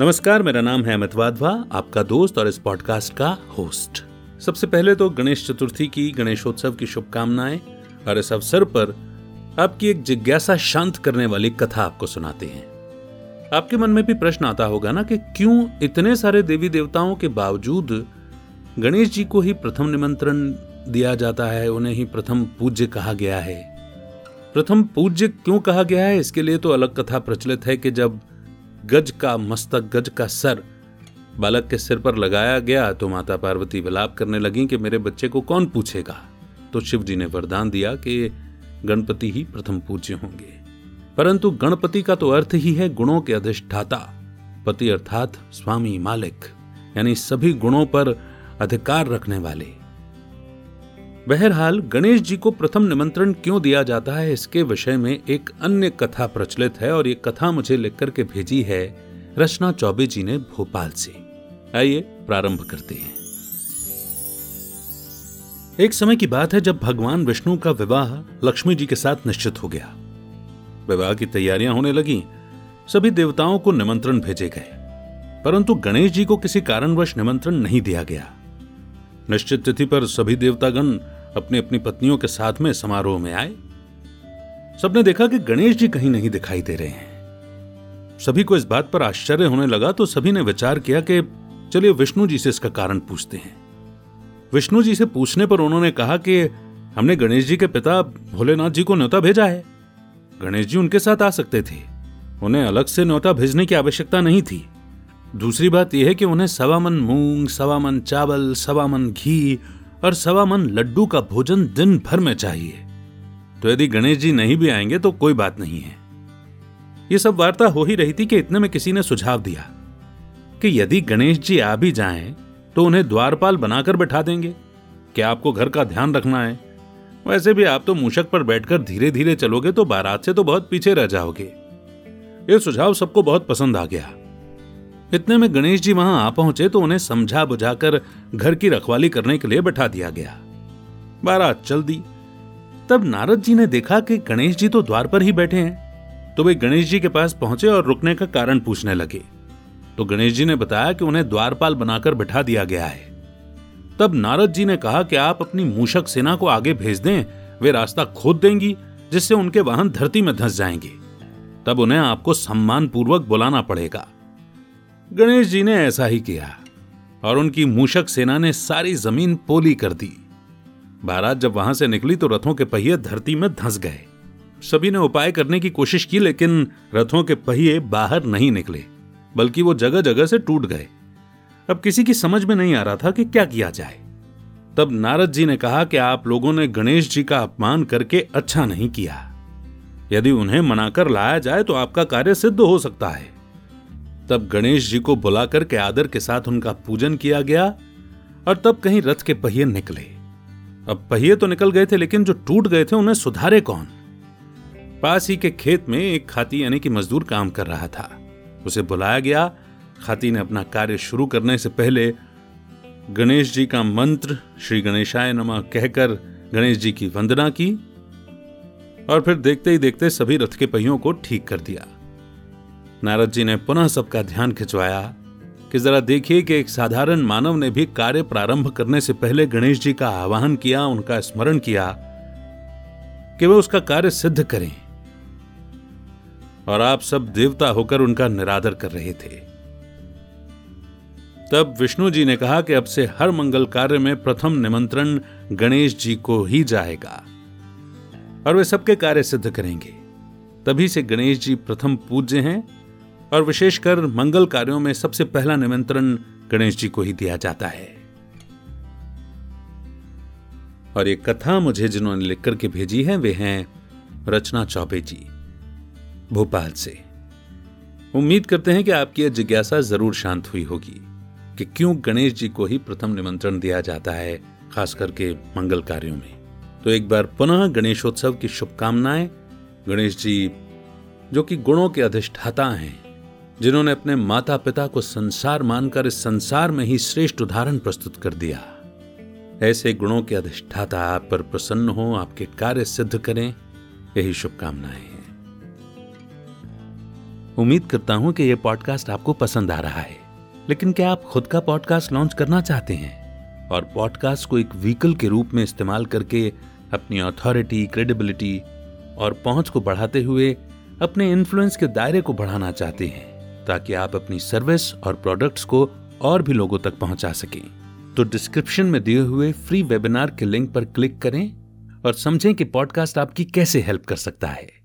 नमस्कार, मेरा नाम है अमित वाधवा, आपका दोस्त और इस पॉडकास्ट का होस्ट सबसे पहले तो गणेश चतुर्थी की गणेशोत्सव की शुभकामनाएँ और इस अवसर पर आपकी एक जिज्ञासा शांत करने वाली कथा आपको सुनाते हैं। आपके मन में भी प्रश्न आता होगा ना कि क्यों इतने सारे देवी देवताओं के बावजूद गणेश जी को ही प्रथम निमंत्रण दिया जाता है, उन्हें ही प्रथम पूज्य कहा गया है। प्रथम पूज्य क्यों कहा गया है? इसके लिए तो अलग कथा प्रचलित है कि जब गज का मस्तक, गज का सर बालक के सिर पर लगाया गया तो माता पार्वती विलाप करने लगी कि मेरे बच्चे को कौन पूछेगा? तो शिव जी ने वरदान दिया कि गणपति ही प्रथम पूज्य होंगे। परंतु गणपति का तो अर्थ ही है गुणों के अधिष्ठाता, पति अर्थात स्वामी मालिक, यानी सभी गुणों पर अधिकार रखने वाले। बहरहाल, गणेश जी को प्रथम निमंत्रण क्यों दिया जाता है, इसके विषय में एक अन्य कथा प्रचलित है और ये कथा मुझे लिख करके भेजी है रचना चौबे जी ने भोपाल से। आइए, प्रारंभ करते हैं। एक समय की बात है जब भगवान विष्णु का विवाह लक्ष्मी जी के साथ निश्चित हो गया। विवाह की तैयारियाँ होने लगी। सभी देवताओं को निमंत्रण भेजे गए। परंतु गणेश जी को किसी कारणवश निमंत्रण नहीं दिया गया। निश्चित तिथि पर सभी देवतागण अपनी अपनी पत्नियों के साथ में समारोह में आए। सबने देखा कि गणेश जी कहीं नहीं दिखाई दे रहे हैं। सभी को इस बात पर आश्चर्य होने लगा तो सभी ने विचार किया कि चलिए विष्णु जी से इसका कारण पूछते हैं। विष्णु जी से पूछने पर उन्होंने कहा कि हमने गणेश जी के पिता भोलेनाथ जी को न्योता भेजा है। गणेश जी उनके साथ आ सकते थे। उन्हें अलग से न्योता भेजने की आवश्यकता नहीं थी। दूसरी बात यह है कि उन्हें सवा मन मूंग सवा मन चावल सवा मन घी और सवा मन लड्डू का भोजन दिन भर में चाहिए। तो यदि गणेश जी नहीं भी आएँगे तो कोई बात नहीं है। यह सब वार्ता हो ही रही थी कि इतने में किसी ने सुझाव दिया कि यदि गणेश जी आ भी जाएँ तो उन्हें द्वारपाल बनाकर बैठा देंगे। क्या आपको घर का ध्यान रखना है? वैसे भी आप तो मूषक पर बैठकर धीरे धीरे चलोगे तो बारात से तो बहुत पीछे रह जाओगे। यह सुझाव सबको बहुत पसंद आ गया। इतने में गणेश जी वहाँ आ पहुँचे तो उन्हें समझा बुझाकर घर की रखवाली करने के लिए बैठा दिया गया। बारात चल दी। तब नारद जी ने देखा कि गणेश जी तो द्वार पर ही बैठे हैं। तो वे गणेश जी के पास पहुँचे और रुकने का कारण पूछने लगे। तो गणेश जी ने बताया कि उन्हें द्वारपाल बनाकर बैठा दिया गया है। तब नारद जी ने कहा कि आप अपनी मूषक सेना को आगे भेज दें, वे रास्ता खोद देंगी, जिससे उनके वाहन धरती में धंस जाएँगे। तब उन्हें आपको सम्मान पूर्वक बुलाना पड़ेगा। गणेश जी ने ऐसा ही किया और उनकी मूषक सेना ने सारी ज़मीन पोली कर दी। बारात जब वहाँ से निकली तो रथों के पहिए धरती में धंस गए। सभी ने उपाय करने की कोशिश की, लेकिन रथों के पहिए बाहर नहीं निकले, बल्कि वो जगह जगह से टूट गए। अब किसी की समझ में नहीं आ रहा था कि क्या किया जाए। तब नारद जी ने कहा कि आप लोगों ने गणेश जी का अपमान करके अच्छा नहीं किया। यदि उन्हें मनाकर लाया जाए तो आपका कार्य सिद्ध हो सकता है। तब गणेश जी को बुलाकर के आदर के साथ उनका पूजन किया गया और तब कहीं रथ के पहिए निकले। अब पहिए तो निकल गए थे, लेकिन जो टूट गए थे, उन्हें सुधारे कौन? पास ही के खेत में एक खाती यानी कि मजदूर काम कर रहा था। उसे बुलाया गया। खाती ने अपना कार्य शुरू करने से पहले गणेश जी का मंत्र श्री गणेशाय नमः कहकर गणेश जी की वंदना की और फिर देखते ही देखते सभी रथ के पहियों को ठीक कर दिया। नारद जी ने पुनः सबका ध्यान खिंचवाया कि जरा देखिए कि एक साधारण मानव ने भी कार्य प्रारंभ करने से पहले गणेश जी का आवाहन किया, उनका स्मरण किया कि वे उसका कार्य सिद्ध करें। और आप सब देवता होकर उनका निरादर कर रहे थे। तब विष्णु जी ने कहा कि अब से हर मंगल कार्य में प्रथम निमंत्रण गणेश जी को ही जाएगा और वे सबके कार्य सिद्ध करेंगे। तभी से गणेश जी प्रथम पूज्य हैं और विशेषकर मंगल कार्यों में सबसे पहला निमंत्रण गणेश जी को ही दिया जाता है। और ये कथा मुझे जिन्होंने लिख करके भेजी है, वे हैं रचना चौबे जी, भोपाल से। उम्मीद करते हैं कि आपकी यह जिज्ञासा ज़रूर शांत हुई होगी कि क्यों गणेश जी को ही प्रथम निमंत्रण दिया जाता है, खास करके मंगल कार्यों में। तो एक बार पुनः गणेशोत्सव की शुभकामनाएँ, गणेश जी, जो कि गुणों के अधिष्ठाता हैं जिन्होंने अपने माता पिता को संसार मानकर इस संसार में ही श्रेष्ठ उदाहरण प्रस्तुत कर दिया। ऐसे गुणों के अधिष्ठाता आप पर प्रसन्न हो, आपके कार्य सिद्ध करें। यही शुभकामनाएँ हैं। उम्मीद करता हूँ कि यह पॉडकास्ट आपको पसंद आ रहा है। लेकिन क्या आप खुद का पॉडकास्ट लॉन्च करना चाहते हैं? और पॉडकास्ट को एक व्हीकल के रूप में इस्तेमाल करके अपनी अथॉरिटी क्रेडिबिलिटी और पहुँच को बढ़ाते हुए अपने इन्फ्लुएंस के दायरे को बढ़ाना चाहते हैं। ताकि आप अपनी सर्विस और प्रोडक्ट्स को और भी लोगों तक पहुँचा सकें। तो डिस्क्रिप्शन में दिए हुए फ्री वेबिनार के लिंक पर क्लिक करें और समझें कि पॉडकास्ट आपकी कैसे हेल्प कर सकता है।